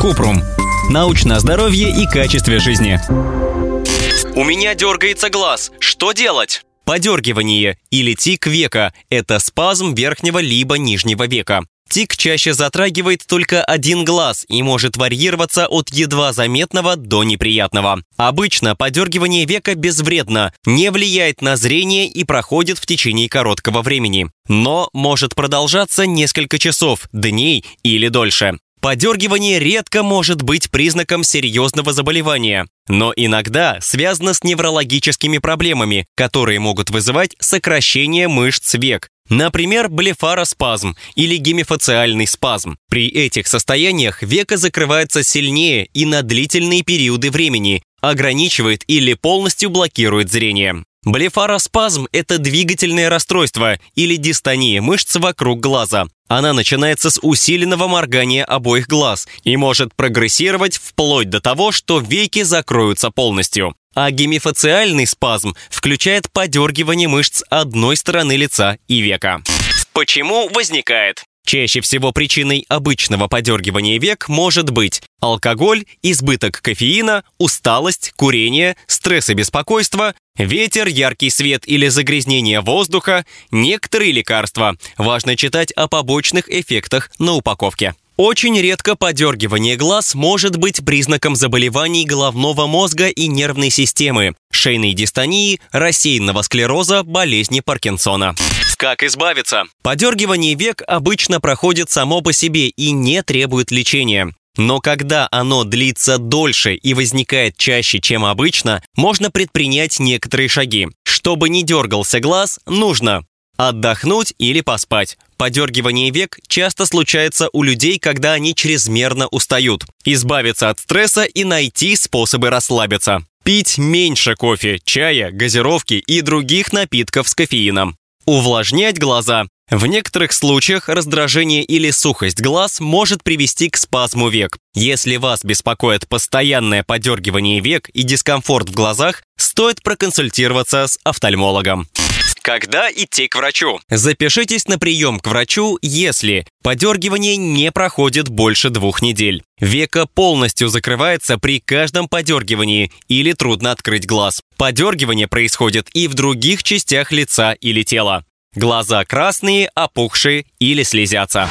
Купрум. Научное здоровье и качестве жизни. У меня дергается глаз. Что делать? Подергивание или тик века – это спазм верхнего либо нижнего века. Тик чаще затрагивает только один глаз и может варьироваться от едва заметного до неприятного. Обычно подергивание века безвредно, не влияет на зрение и проходит в течение короткого времени. Но может продолжаться несколько часов, дней или дольше. Подергивание редко может быть признаком серьезного заболевания, но иногда связано с неврологическими проблемами, которые могут вызывать сокращение мышц век, Например, блефароспазм или гемифациальный спазм. При этих состояниях века закрывается сильнее и на длительные периоды времени, ограничивает или полностью блокирует зрение. Блефароспазм – это двигательное расстройство или дистония мышц вокруг глаза. Она начинается с усиленного моргания обоих глаз и может прогрессировать вплоть до того, что веки закроются полностью. А гемифациальный спазм включает подергивание мышц одной стороны лица и века. Почему возникает? Чаще всего причиной обычного подергивания век может быть алкоголь, избыток кофеина, усталость, курение, стресс и беспокойство, ветер, яркий свет или загрязнение воздуха, некоторые лекарства. Важно читать о побочных эффектах на упаковке. Очень редко подергивание глаз может быть признаком заболеваний головного мозга и нервной системы, шейной дистонии, рассеянного склероза, болезни Паркинсона. Как избавиться? Подергивание век обычно проходит само по себе и не требует лечения. Но когда оно длится дольше и возникает чаще, чем обычно, можно предпринять некоторые шаги. Чтобы не дергался глаз, нужно Отдохнуть или поспать. Подергивание век часто случается у людей, когда они чрезмерно устают. Избавиться от стресса и найти способы расслабиться. Пить меньше кофе, чая, газировки и других напитков с кофеином. Увлажнять глаза. В некоторых случаях раздражение или сухость глаз может привести к спазму век. Если вас беспокоит постоянное подергивание век и дискомфорт в глазах, стоит проконсультироваться с офтальмологом. Когда идти к врачу? Запишитесь на прием к врачу, если подергивание не проходит больше двух недель. Века полностью закрывается при каждом подергивании или трудно открыть глаз. Подергивание происходит и в других частях лица или тела. Глаза красные, опухшие или слезятся.